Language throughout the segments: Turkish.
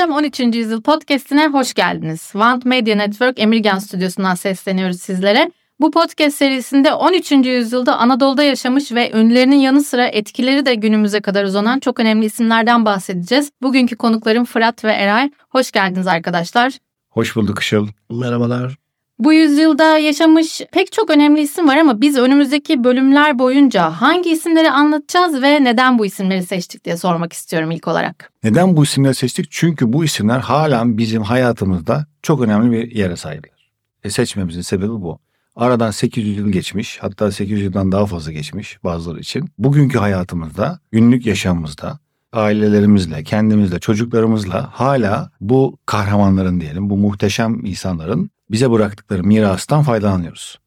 Muhteşem 13. Yüzyıl podcastine hoş geldiniz. Want Media Network Emirgan Stüdyosu'ndan sesleniyoruz sizlere. Bu podcast serisinde 13. yüzyılda Anadolu'da yaşamış ve ünlülerinin yanı sıra etkileri de günümüze kadar uzanan çok önemli isimlerden bahsedeceğiz. Bugünkü konuklarım Fırat ve Eray. Hoş geldiniz arkadaşlar. Hoş bulduk Işıl. Merhabalar. Bu yüzyılda yaşamış pek çok önemli isim var ama biz önümüzdeki bölümler boyunca hangi isimleri anlatacağız ve neden bu isimleri seçtik diye sormak istiyorum ilk olarak. Neden bu isimleri seçtik? Çünkü bu isimler halen bizim hayatımızda çok önemli bir yere sahipler. E seçmemizin sebebi bu. Aradan 800 yıl geçmiş, hatta 800 yıldan daha fazla geçmiş bazıları için. Bugünkü hayatımızda, günlük yaşamımızda, ailelerimizle, kendimizle, çocuklarımızla hala bu kahramanların diyelim, bu muhteşem insanların bize bıraktıkları mirastan faydalanıyoruz.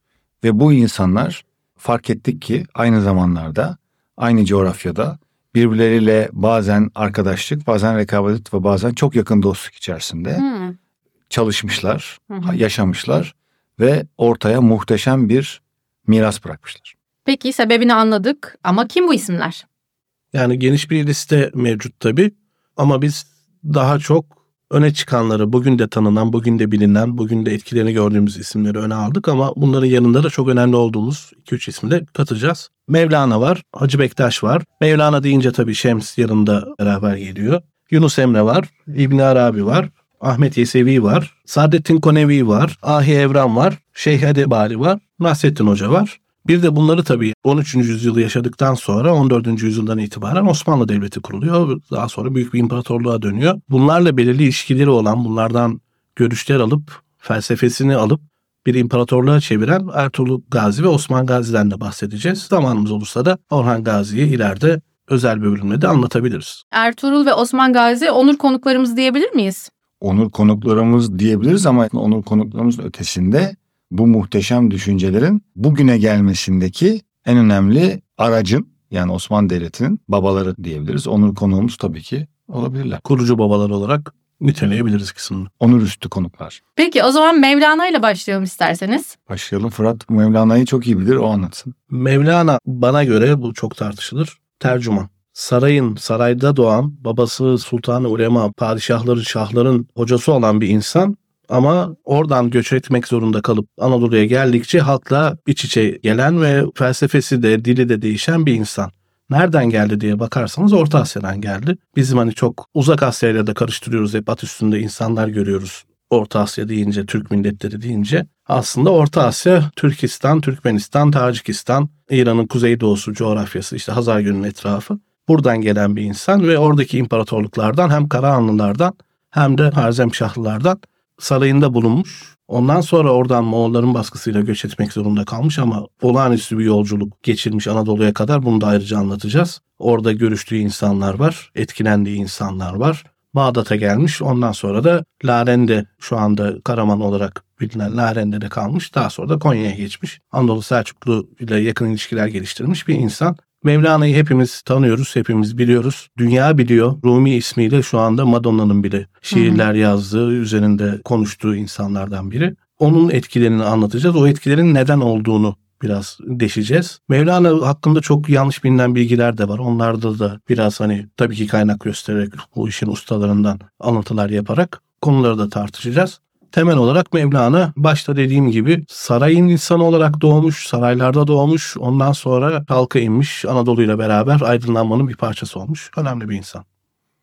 Ve bu insanlar fark ettik ki aynı zamanlarda, aynı coğrafyada birbirleriyle bazen arkadaşlık, bazen rekabet ve bazen çok yakın dostluk içerisinde Hmm. çalışmışlar, hı. yaşamışlar ve ortaya muhteşem bir miras bırakmışlar. Peki sebebini anladık ama kim bu isimler? Yani geniş bir liste mevcut tabii ama biz daha çok öne çıkanları, bugün de tanınan, bugün de bilinen, bugün de etkilerini gördüğümüz isimleri öne aldık ama bunların yanında da çok önemli olduğumuz 2-3 ismi de katacağız. Mevlana var, Hacı Bektaş var. Mevlana deyince tabii Şems yanında beraber geliyor. Yunus Emre var, İbn Arabi var, Ahmet Yesevi var, Saadettin Konevi var, Ahi Evran var, Şeyh Edebali var, Nasrettin Hoca var. Bir de bunları tabii 13. yüzyılı yaşadıktan sonra 14. yüzyıldan itibaren Osmanlı Devleti kuruluyor. Daha sonra büyük bir imparatorluğa dönüyor. Bunlarla belirli ilişkileri olan, bunlardan görüşler alıp, felsefesini alıp bir imparatorluğa çeviren Ertuğrul Gazi ve Osman Gazi'den de bahsedeceğiz. Zamanımız olursa da Orhan Gazi'yi ileride özel bir bölümde de anlatabiliriz. Ertuğrul ve Osman Gazi onur konuklarımız diyebilir miyiz? Onur konuklarımız diyebiliriz ama onur konuklarımızın ötesinde bu muhteşem düşüncelerin bugüne gelmesindeki en önemli aracın yani Osmanlı Devleti'nin babaları diyebiliriz. Onur konuğumuz tabii ki olabilirler. Kurucu babalar olarak niteleyebiliriz kısmını. Onur üstü konuklar. Peki o zaman Mevlana ile başlayalım isterseniz. Başlayalım. Fırat Mevlana'yı çok iyi bilir o anlatsın. Mevlana bana göre bu çok tartışılır. Tercüman. Sarayın, sarayda doğan, babası sultanı ulema, padişahların, şahların hocası olan bir insan ama oradan göç etmek zorunda kalıp Anadolu'ya geldikçe halkla iç içe gelen ve felsefesi de dili de değişen bir insan. Nereden geldi diye bakarsanız Orta Asya'dan geldi. Bizim hani çok uzak Asya'yla da karıştırıyoruz hep at üstünde insanlar görüyoruz. Orta Asya deyince, Türk milletleri deyince aslında Orta Asya, Türkistan, Türkmenistan, Tacikistan, İran'ın kuzeydoğusu coğrafyası işte Hazar Gölü'nün etrafı. Buradan gelen bir insan ve oradaki imparatorluklardan hem Karahanlılardan hem de Harzemşahlılardan sarayında bulunmuş. Ondan sonra oradan Moğolların baskısıyla göç etmek zorunda kalmış ama olağanüstü bir yolculuk geçirmiş Anadolu'ya kadar bunu da ayrıca anlatacağız. Orada görüştüğü insanlar var, etkilendiği insanlar var. Bağdat'a gelmiş. Ondan sonra da Laren'de şu anda Karaman olarak bilinen Laren'de kalmış. Daha sonra da Konya'ya geçmiş. Anadolu Selçuklu ile yakın ilişkiler geliştirmiş bir insan. Mevlana'yı hepimiz tanıyoruz, hepimiz biliyoruz. Dünya biliyor. Rumi ismiyle şu anda Madonna'nın bile şiirler yazdığı, üzerinde konuştuğu insanlardan biri. Onun etkilerini anlatacağız. O etkilerin neden olduğunu biraz deşeceğiz. Mevlana hakkında çok yanlış bilinen bilgiler de var. Onlarda da biraz hani tabii ki kaynak göstererek bu işin ustalarından anlatılar yaparak konuları da tartışacağız. Temel olarak Mevlana başta dediğim gibi sarayın insanı olarak doğmuş, saraylarda doğmuş, ondan sonra halka inmiş, Anadolu ile beraber aydınlanmanın bir parçası olmuş. Önemli bir insan.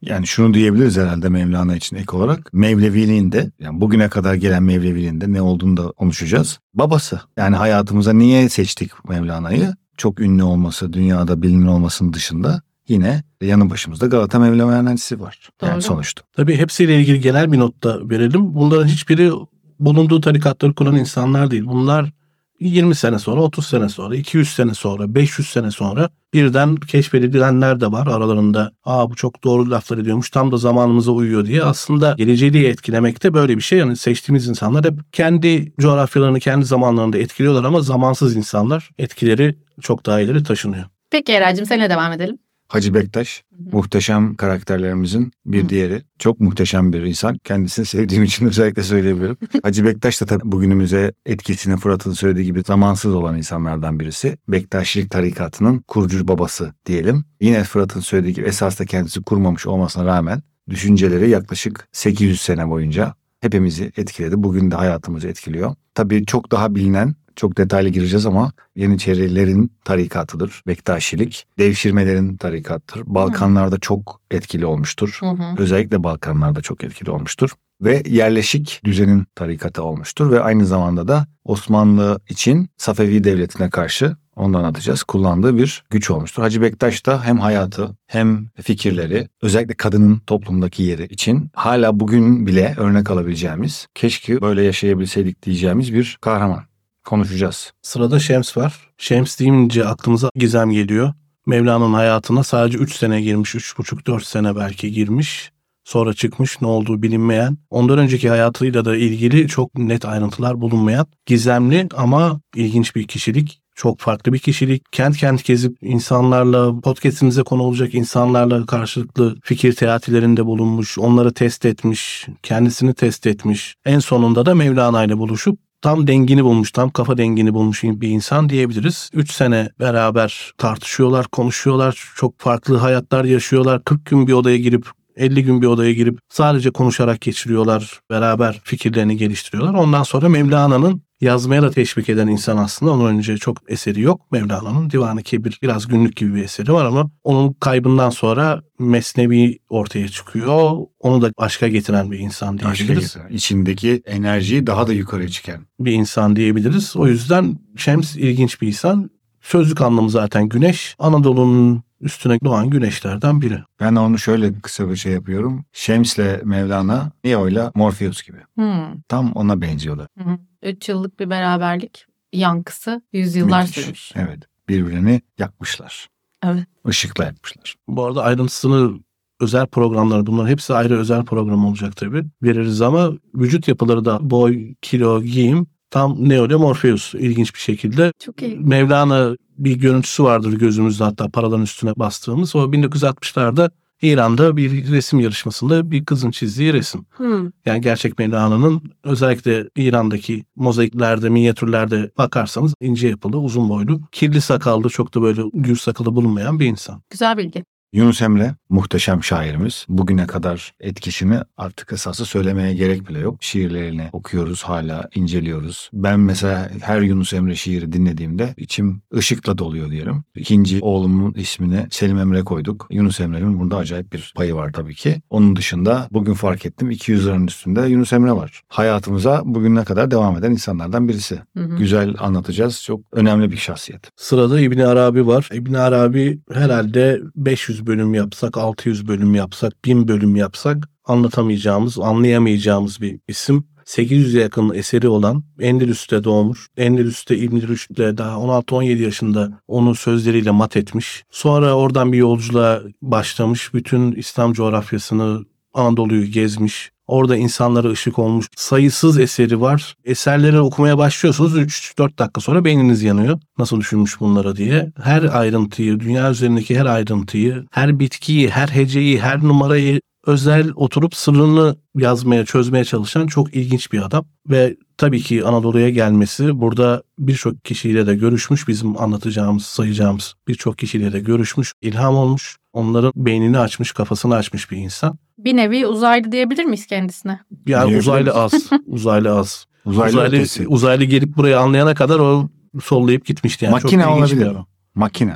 Yani şunu diyebiliriz herhalde Mevlana için ek olarak. Mevleviliğinde yani bugüne kadar gelen Mevleviliğinde ne olduğunu da konuşacağız. Babası yani hayatımıza niye seçtik Mevlana'yı? Çok ünlü olması, dünyada bilinen olmasının dışında yine yanı başımızda Galata Mevlana'sı var. Yani Doğru. sonuçta. Tabii hepsiyle ilgili genel bir not da verelim. Bunların hiçbiri bulunduğu tarikatları kuran insanlar değil. Bunlar 20 sene sonra, 30 sene sonra, 200 sene sonra, 500 sene sonra birden keşfedilenler de var aralarında. Aa bu çok doğru laflar ediyormuş tam da zamanımıza uyuyor diye. Aslında geleceği diye etkilemekte böyle bir şey. Yani seçtiğimiz insanlar hep kendi coğrafyalarını, kendi zamanlarında etkiliyorlar ama zamansız insanlar etkileri çok daha ileri taşınıyor. Peki Eray'cığım seninle devam edelim. Hacı Bektaş muhteşem karakterlerimizin bir Hı. diğeri. Çok muhteşem bir insan. Kendisini sevdiğim için özellikle söyleyebilirim. Hacı Bektaş da tabii bugünümüze etkisini Fırat'ın söylediği gibi zamansız olan insanlardan birisi. Bektaşilik tarikatının kurucu babası diyelim. Yine Fırat'ın söylediği gibi esas da kendisi kurmamış olmasına rağmen düşünceleri yaklaşık 800 sene boyunca hepimizi etkiledi. Bugün de hayatımızı etkiliyor. Tabii çok daha bilinen, çok detaylı gireceğiz ama Yeniçerilerin tarikatıdır. Bektaşilik, devşirmelerin tarikattır. Balkanlarda çok etkili olmuştur. Hı hı. Özellikle Balkanlarda çok etkili olmuştur. Ve yerleşik düzenin tarikatı olmuştur. Ve aynı zamanda da Osmanlı için Safevi Devleti'ne karşı ondan anlatacağız. Kullandığı bir güç olmuştur. Hacı Bektaş da hem hayatı hem fikirleri özellikle kadının toplumdaki yeri için hala bugün bile örnek alabileceğimiz keşke böyle yaşayabilseydik diyeceğimiz bir kahraman. Konuşacağız. Sırada Şems var. Şems deyince aklımıza gizem geliyor. Mevlana'nın hayatına sadece 3 sene girmiş, 3,5-4 sene belki girmiş. Sonra çıkmış ne olduğu bilinmeyen, ondan önceki hayatıyla da ilgili çok net ayrıntılar bulunmayan, gizemli ama ilginç bir kişilik. Çok farklı bir kişilik. Kent kent gezip insanlarla, podcastimize konu olacak insanlarla karşılıklı fikir teatilerinde bulunmuş, onları test etmiş, kendisini test etmiş. En sonunda da Mevlana ile buluşup tam dengini bulmuş, tam kafa dengini bulmuş bir insan diyebiliriz. 3 sene beraber tartışıyorlar, konuşuyorlar, çok farklı hayatlar yaşıyorlar. 40 gün bir odaya girip 50 gün bir odaya girip sadece konuşarak geçiriyorlar. Beraber fikirlerini geliştiriyorlar. Ondan sonra Mevlana'nın yazmaya da teşvik eden insan aslında. Ondan önce çok eseri yok. Mevlana'nın Divan-ı Kebir biraz günlük gibi bir eseri var ama onun kaybından sonra Mesnevi ortaya çıkıyor. Onu da aşka getiren bir insan Aşka diyebiliriz. getiren, içindeki enerjiyi daha da yukarıya çıkan. Bir insan diyebiliriz. O yüzden Şems ilginç bir insan. Sözlük anlamı zaten güneş. Anadolu'nun üstüne doğan güneşlerden biri. Ben onu şöyle kısa bir şey yapıyorum. Şems'le Mevlana, Neo'yla Morpheus gibi. Hı. Tam ona benziyorlar. Hı hı. Üç yıllık bir beraberlik yankısı yüzyıllar Müthiş. sürmüş. Evet. Birbirini yakmışlar. Evet. Işıkla yakmışlar. Bu arada ayrıntısını özel programlar bunların hepsi ayrı özel program olacak tabii. Veririz ama vücut yapıları da boy, kilo, giyim tam Neo ile Morpheus ilginç bir şekilde. Çok iyi. Mevlana bir görüntüsü vardır gözümüzde hatta paraların üstüne bastığımız. O 1960'larda İran'da bir resim yarışmasında bir kızın çizdiği resim. Hı. Yani gerçek Mevlana'nın özellikle İran'daki mozaiklerde, minyatürlerde bakarsanız ince yapılı, uzun boylu, kirli sakallı, çok da böyle gür sakalı bulunmayan bir insan. Güzel bilgi. Yunus Emre muhteşem şairimiz. Bugüne kadar etkisini artık esası söylemeye gerek bile yok. Şiirlerini okuyoruz hala inceliyoruz. Ben mesela her Yunus Emre şiiri dinlediğimde içim ışıkla doluyor diyelim. İkinci oğlumun ismini Selim Emre koyduk. Yunus Emre'nin burada acayip bir payı var tabii ki. Onun dışında bugün fark ettim 200 liranın üstünde Yunus Emre var. Hayatımıza bugüne kadar devam eden insanlardan birisi. Hı hı. Güzel anlatacağız. Çok önemli bir şahsiyet. Sırada İbni Arabi var. İbni Arabi herhalde 500 bölüm yapsak, 600 bölüm yapsak, 1000 bölüm yapsak anlatamayacağımız, anlayamayacağımız bir isim. 800'e yakın eseri olan Endülüs'te doğmuş. Endülüs'te İbn Rüşd'le daha 16-17 yaşında onu sözleriyle mat etmiş. Sonra oradan bir yolculuğa başlamış. Bütün İslam coğrafyasını Anadolu'yu gezmiş. Orada insanlara ışık olmuş. Sayısız eseri var. Eserleri okumaya başlıyorsunuz 3-4 dakika sonra beyniniz yanıyor. Nasıl düşünmüş bunları diye. Her ayrıntıyı, dünya üzerindeki her ayrıntıyı, her bitkiyi, her heceyi, her numarayı özel oturup sırrını yazmaya, çözmeye çalışan çok ilginç bir adam. Ve tabii ki Anadolu'ya gelmesi burada birçok kişiyle de görüşmüş. Bizim anlatacağımız, sayacağımız birçok kişiyle de görüşmüş. ilham olmuş. Onların beynini açmış, kafasını açmış bir insan. Bir nevi uzaylı diyebilir miyiz kendisine? Yani uzaylı az. Uzaylı az. Uzaylı, Uzaylı, ötesi. uzaylı gelip buraya anlayana kadar o sollayıp gitmişti. Yani Makine çok ilginç bir olabilir. adam. Makine.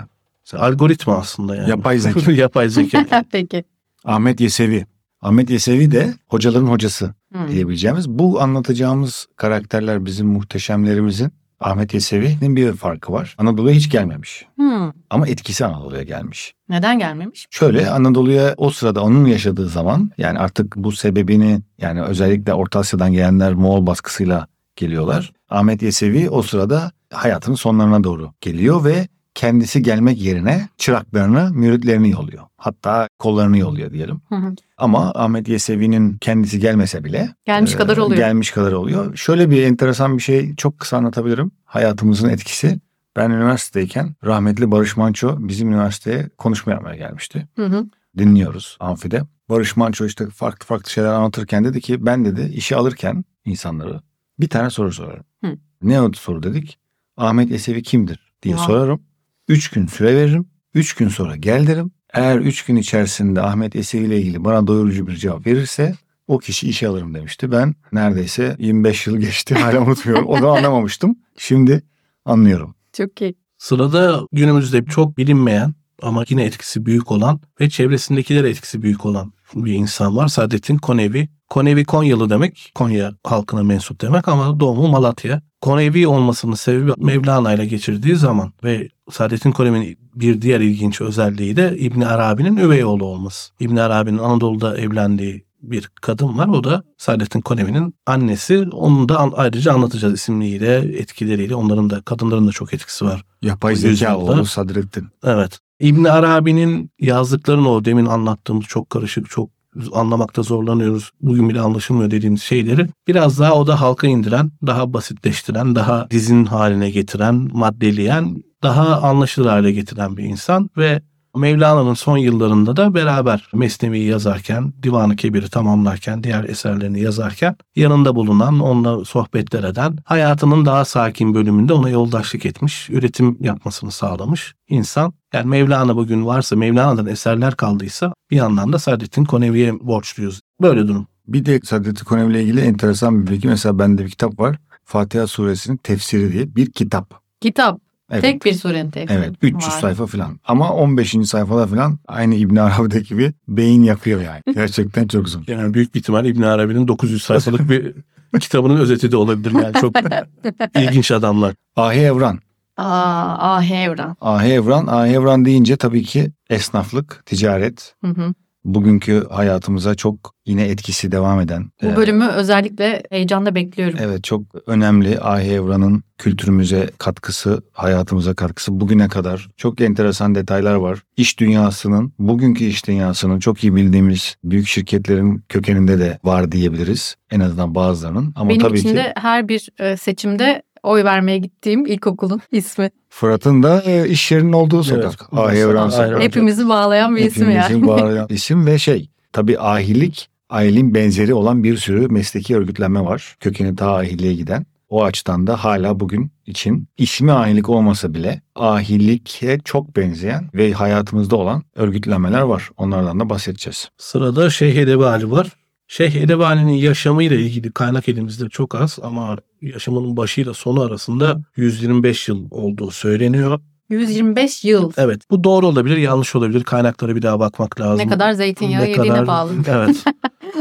Algoritma aslında yani. Yapay zeka. Yapay zeka. Peki. Ahmet Yesevi. Ahmet Yesevi de hocaların hocası Hı. diyebileceğimiz. Bu anlatacağımız karakterler bizim muhteşemlerimizin Ahmet Yesevi'nin bir farkı var. Anadolu'ya hiç gelmemiş. Hı. Ama etkisi Anadolu'ya gelmiş. Neden gelmemiş? Şöyle Anadolu'ya o sırada onun yaşadığı zaman yani artık bu sebebini yani özellikle Orta Asya'dan gelenler Moğol baskısıyla geliyorlar. Ahmet Yesevi o sırada hayatının sonlarına doğru geliyor ve kendisi gelmek yerine çıraklarını, müritlerini yolluyor. Hatta kollarını yolluyor diyelim. Hı hı. Ama Ahmet Yesevi'nin kendisi gelmese bile Gelmiş e, kadar oluyor. Gelmiş kadar oluyor. Şöyle bir enteresan bir şey çok kısa anlatabilirim. Hayatımızın etkisi. Ben üniversitedeyken rahmetli Barış Manço bizim üniversiteye konuşma yapmaya gelmişti. Hı hı. Dinliyoruz amfide. Barış Manço işte farklı farklı şeyler anlatırken dedi ki ben dedi işe alırken insanları bir tane soru sorarım. Hı. Ne o soru dedik? Ahmet Yesevi kimdir diye Wow. sorarım. Üç gün süre veririm. Üç gün sonra gel derim. Eğer üç gün içerisinde Ahmet Eseri ile ilgili bana doyurucu bir cevap verirse o kişi işe alırım demişti. Ben neredeyse 25 yıl geçti hala unutmuyorum. O da anlamamıştım. Şimdi anlıyorum. Çok iyi. Sırada günümüzde çok bilinmeyen ama yine etkisi büyük olan ve çevresindekilere etkisi büyük olan bir insan var. Saadettin Konevi. Konevi Konyalı demek. Konya halkına mensup demek ama doğumu Malatya. Konevi olmasının sebebi Mevlana ile geçirdiği zaman ve Saadettin Konevi'nin bir diğer ilginç özelliği de İbn Arabi'nin üvey oğlu olması. İbn Arabi'nin Anadolu'da evlendiği bir kadın var. O da Saadettin Konevi'nin annesi. Onu da ayrıca anlatacağız isimliyle, etkileriyle. Onların da kadınların da çok etkisi var. Yapay zeka oğlu Sadrettin. Evet. İbn Arabi'nin yazdıklarını o demin anlattığımız çok karışık, çok anlamakta zorlanıyoruz. Bugün bile anlaşılmıyor dediğimiz şeyleri biraz daha o da halka indiren, daha basitleştiren, daha dizin haline getiren, maddeleyen, daha anlaşılır hale getiren bir insan ve Mevlana'nın son yıllarında da beraber Mesnevi'yi yazarken, Divan-ı Kebir'i tamamlarken, diğer eserlerini yazarken yanında bulunan, onunla sohbetler eden, hayatının daha sakin bölümünde ona yoldaşlık etmiş, üretim yapmasını sağlamış insan. Yani Mevlana bugün varsa, Mevlana'dan eserler kaldıysa bir yandan da Saadettin Konevi'ye borçluyuz. Böyle durum. Bir de Sadrettin Konevi ile ilgili enteresan bir bilgi. Mesela bende bir kitap var. Fatiha suresinin tefsiri diye bir kitap. Kitap. Evet. Tek bir surenin tefsiri. Evet 300 Vay. sayfa falan. Ama 15. sayfada falan aynı İbn Arabi'deki gibi beyin yakıyor yani. Gerçekten çok uzun. Yani büyük bir ihtimal İbn Arabi'nin 900 sayfalık bir kitabının özeti de olabilir. Yani çok ilginç adamlar. Ahi Evran. Aa, ah Evran. Ahi Evran. Ahi Evran deyince tabii ki esnaflık, ticaret, Hı hı. Bugünkü hayatımıza çok yine etkisi devam eden. Bu e, bölümü özellikle heyecanla bekliyorum. Evet çok önemli Ahi Evran'ın kültürümüze katkısı, hayatımıza katkısı bugüne kadar çok enteresan detaylar var. İş dünyasının, bugünkü iş dünyasının çok iyi bildiğimiz büyük şirketlerin kökeninde de var diyebiliriz. En azından bazılarının. Ama Benim tabii için ki de her bir e, seçimde oy vermeye gittiğim ilkokulun ismi. Fırat'ın da e, iş yerinin olduğu sokak. Evet. Ahi Evran Ahi Sokak. Hepimizi bağlayan bir isim Hepimizin yani. bağlayan isim ve şey tabii ahilik ahilin benzeri olan bir sürü mesleki örgütlenme var. Kökeni ta ahiliğe giden. O açıdan da hala bugün için ismi ahilik olmasa bile ahilike çok benzeyen ve hayatımızda olan örgütlenmeler var. Onlardan da bahsedeceğiz. Sırada Şeyh Edebali var. Şeyh Edebali'nin yaşamıyla ilgili kaynak elimizde çok az ama yaşamının başıyla sonu arasında 125 yıl olduğu söyleniyor. 125 yıl. Evet bu doğru olabilir yanlış olabilir kaynaklara bir daha bakmak lazım. Ne kadar zeytinyağı Ne yediğine kadar- bağlı. Evet.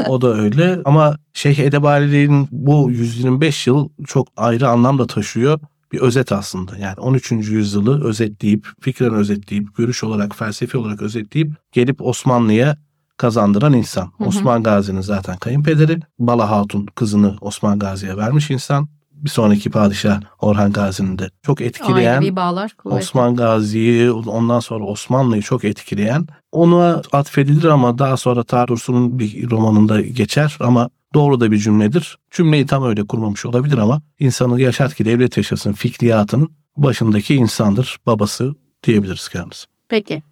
O da öyle ama Şeyh Edebali'nin bu 125 yıl çok ayrı anlam da taşıyor. Bir özet aslında. Yani 13. yüzyılı özetleyip, fikren özetleyip, görüş olarak, felsefi olarak özetleyip gelip Osmanlı'ya kazandıran insan. hı. Osman Gazi'nin zaten kayınpederi. Bala Hatun kızını Osman Gazi'ye vermiş insan. Bir sonraki padişah Orhan Gazi'nin de çok etkileyen bağlar kuvvetli. Osman Gazi'yi ondan sonra Osmanlı'yı çok etkileyen ona atfedilir ama daha sonra Tarus'un bir romanında geçer ama doğru da bir cümledir. Cümleyi tam öyle kurmamış olabilir ama insanı yaşat ki devlet yaşasın fikriyatının başındaki insandır, babası diyebiliriz kendisi. Peki.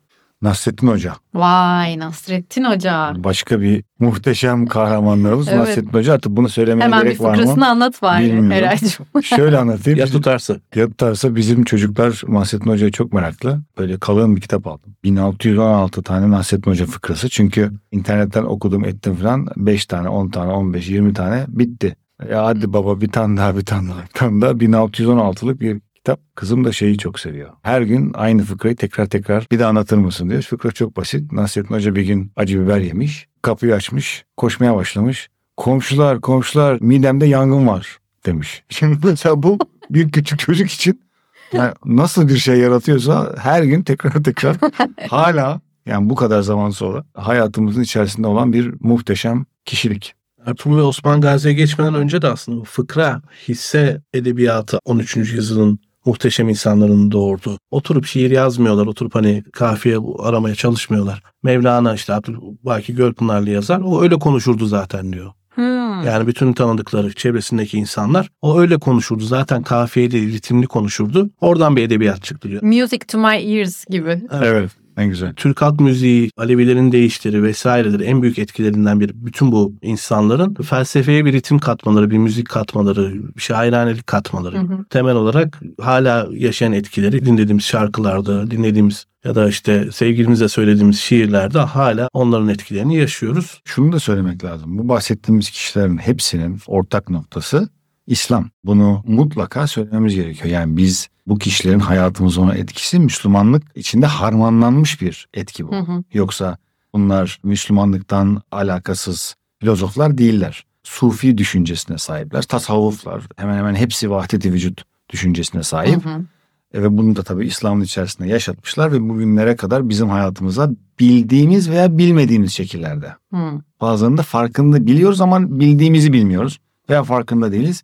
Nasrettin Hoca. Vay Nasrettin Hoca. Başka bir muhteşem kahramanlarımız Evet. Nasrettin Hoca. Artık bunu söylemeye Hemen bir gerek var fıkrasını mı? anlat bari Bilmiyorum. Eraycığım. Şöyle anlatayım. Ya Bizim- tutarsa. Ya tutarsa bizim çocuklar Nasrettin Hoca'ya çok meraklı. Böyle kalın bir kitap aldım. 1616 tane Nasrettin Hoca fıkrası. Çünkü internetten okudum ettim falan. 5 tane, 10 tane, 15, 20 tane bitti. Ya hadi baba bir tane daha bir tane daha bir tane daha. 1616'lık bir kitap. Kızım da şeyi çok seviyor. Her gün aynı fıkrayı tekrar tekrar bir de anlatır mısın diyor. Fıkra çok basit. Nasrettin Hoca bir gün acı biber yemiş. Kapıyı açmış. Koşmaya başlamış. Komşular komşular midemde yangın var demiş. Şimdi mesela bu bir küçük çocuk için yani nasıl bir şey yaratıyorsa her gün tekrar tekrar hala yani bu kadar zaman sonra hayatımızın içerisinde olan bir muhteşem kişilik. Ertuğrul ve Osman Gazi'ye geçmeden önce de aslında bu fıkra, hisse edebiyatı 13. yüzyılın muhteşem insanların doğurdu. Oturup şiir yazmıyorlar, oturup hani kafiye aramaya çalışmıyorlar. Mevlana işte Abdülbaki Gölpınarlı yazar, o öyle konuşurdu zaten diyor. Hmm. Yani bütün tanıdıkları, çevresindeki insanlar o öyle konuşurdu. Zaten kafiyeli, ritimli konuşurdu. Oradan bir edebiyat çıktı diyor. Music to my ears gibi. Evet. Ne güzel. Türk halk müziği, Alevilerin değişleri vesaireleri en büyük etkilerinden biri. Bütün bu insanların felsefeye bir ritim katmaları, bir müzik katmaları, şairanelik katmaları. Hı hı. Temel olarak hala yaşayan etkileri dinlediğimiz şarkılarda, dinlediğimiz ya da işte sevgilimize söylediğimiz şiirlerde hala onların etkilerini yaşıyoruz. Şunu da söylemek lazım. Bu bahsettiğimiz kişilerin hepsinin ortak noktası İslam. Bunu mutlaka söylememiz gerekiyor. Yani biz bu kişilerin hayatımıza ona etkisi Müslümanlık içinde harmanlanmış bir etki bu. Hı hı. Yoksa bunlar Müslümanlıktan alakasız filozoflar değiller. Sufi düşüncesine sahipler. Tasavvuflar hemen hemen hepsi vahdet-i vücut düşüncesine sahip. Hı hı. E Ve bunu da tabii İslam'ın içerisinde yaşatmışlar ve bugünlere kadar bizim hayatımıza bildiğimiz veya bilmediğimiz şekillerde. Hı. Bazılarında farkında biliyoruz ama bildiğimizi bilmiyoruz veya farkında değiliz.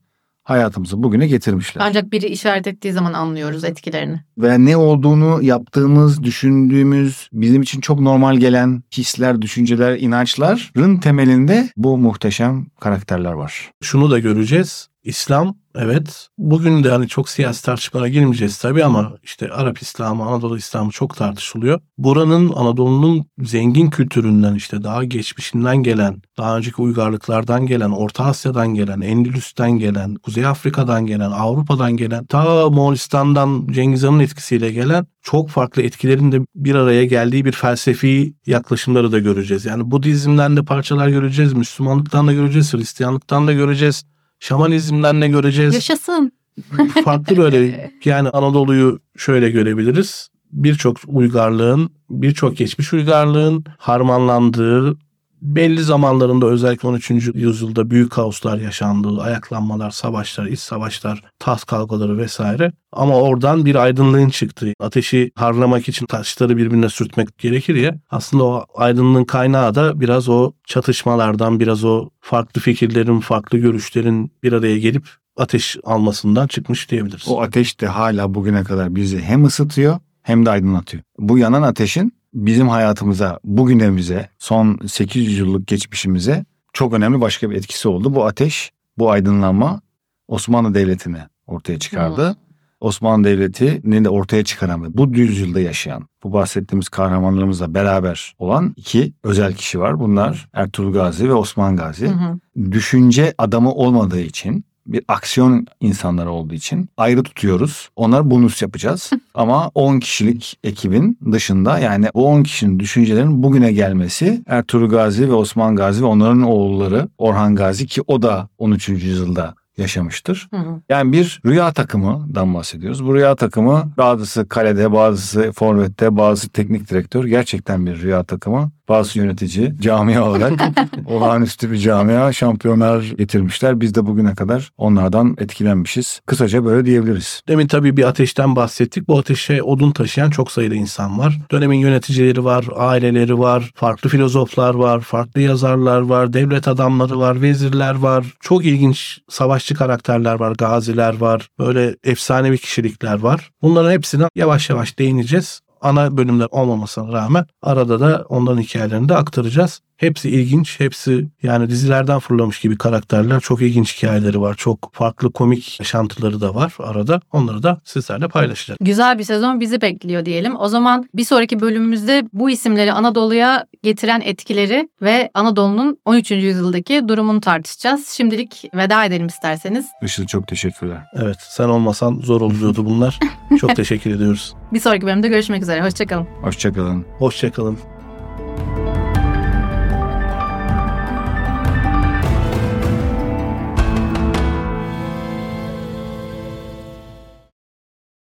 Hayatımızı bugüne getirmişler. Ancak biri işaret ettiği zaman anlıyoruz etkilerini. Ve ne olduğunu yaptığımız, düşündüğümüz, bizim için çok normal gelen hisler, düşünceler, inançların temelinde bu muhteşem karakterler var. Şunu da göreceğiz. İslam evet bugün de hani çok siyasi tartışmalara girmeyeceğiz tabii ama işte Arap İslamı, Anadolu İslamı çok tartışılıyor. Buranın Anadolu'nun zengin kültüründen işte daha geçmişinden gelen, daha önceki uygarlıklardan gelen, Orta Asya'dan gelen, Endülüs'ten gelen, Kuzey Afrika'dan gelen, Avrupa'dan gelen, ta Moğolistan'dan Cengiz Han'ın etkisiyle gelen çok farklı etkilerin de bir araya geldiği bir felsefi yaklaşımları da göreceğiz. Yani Budizm'den de parçalar göreceğiz, Müslümanlıktan da göreceğiz, Hristiyanlıktan da göreceğiz. Şamanizmden de göreceğiz. Yaşasın. Farklı böyle yani Anadolu'yu şöyle görebiliriz. Birçok uygarlığın, birçok geçmiş uygarlığın harmanlandığı, belli zamanlarında özellikle 13. yüzyılda büyük kaoslar yaşandığı, ayaklanmalar, savaşlar, iç savaşlar, taht kavgaları vesaire. Ama oradan bir aydınlığın çıktığı, ateşi harlamak için taşları birbirine sürtmek gerekir ya. Aslında o aydınlığın kaynağı da biraz o çatışmalardan, biraz o farklı fikirlerin, farklı görüşlerin bir araya gelip ateş almasından çıkmış diyebiliriz. O ateş de hala bugüne kadar bizi hem ısıtıyor hem de aydınlatıyor. Bu yanan ateşin bizim hayatımıza, bugünemize, son 800 yıllık geçmişimize çok önemli başka bir etkisi oldu. Bu ateş, bu aydınlanma Osmanlı Devleti'ni ortaya çıkardı. Osmanlı Devleti'ni de ortaya çıkaran ve bu yüzyılda yaşayan, bu bahsettiğimiz kahramanlarımızla beraber olan iki özel kişi var. Bunlar Ertuğrul Gazi ve Osman Gazi. Hı hı. Düşünce adamı olmadığı için bir aksiyon insanları olduğu için ayrı tutuyoruz. Onlar bonus yapacağız. Ama 10 kişilik ekibin dışında yani bu 10 kişinin düşüncelerinin bugüne gelmesi Ertuğrul Gazi ve Osman Gazi ve onların oğulları Orhan Gazi ki o da 13. yüzyılda yaşamıştır. Hı hı. Yani bir rüya takımından bahsediyoruz. Bu rüya takımı bazısı kalede, bazısı forvette, bazısı teknik direktör. Gerçekten bir rüya takımı. Bazısı yönetici, camia olarak olağanüstü bir camia şampiyonlar getirmişler. Biz de bugüne kadar onlardan etkilenmişiz. Kısaca böyle diyebiliriz. Demin tabii bir ateşten bahsettik. Bu ateşe odun taşıyan çok sayıda insan var. Dönemin yöneticileri var, aileleri var, farklı filozoflar var, farklı yazarlar var, devlet adamları var, vezirler var. Çok ilginç savaşçı karakterler var, gaziler var, böyle efsanevi kişilikler var. Bunların hepsine yavaş yavaş değineceğiz. Ana bölümler olmamasına rağmen arada da onların hikayelerini de aktaracağız. Hepsi ilginç, hepsi yani dizilerden fırlamış gibi karakterler. Çok ilginç hikayeleri var. Çok farklı komik yaşantıları da var arada. Onları da sizlerle paylaşacağız. Güzel bir sezon bizi bekliyor diyelim. O zaman bir sonraki bölümümüzde bu isimleri Anadolu'ya getiren etkileri ve Anadolu'nun 13. yüzyıldaki durumunu tartışacağız. Şimdilik veda edelim isterseniz. Işıl çok teşekkürler. Evet sen olmasan zor oluyordu bunlar. Çok teşekkür ediyoruz. Bir sonraki bölümde görüşmek üzere. Hoşçakalın. Hoşçakalın. Hoşçakalın.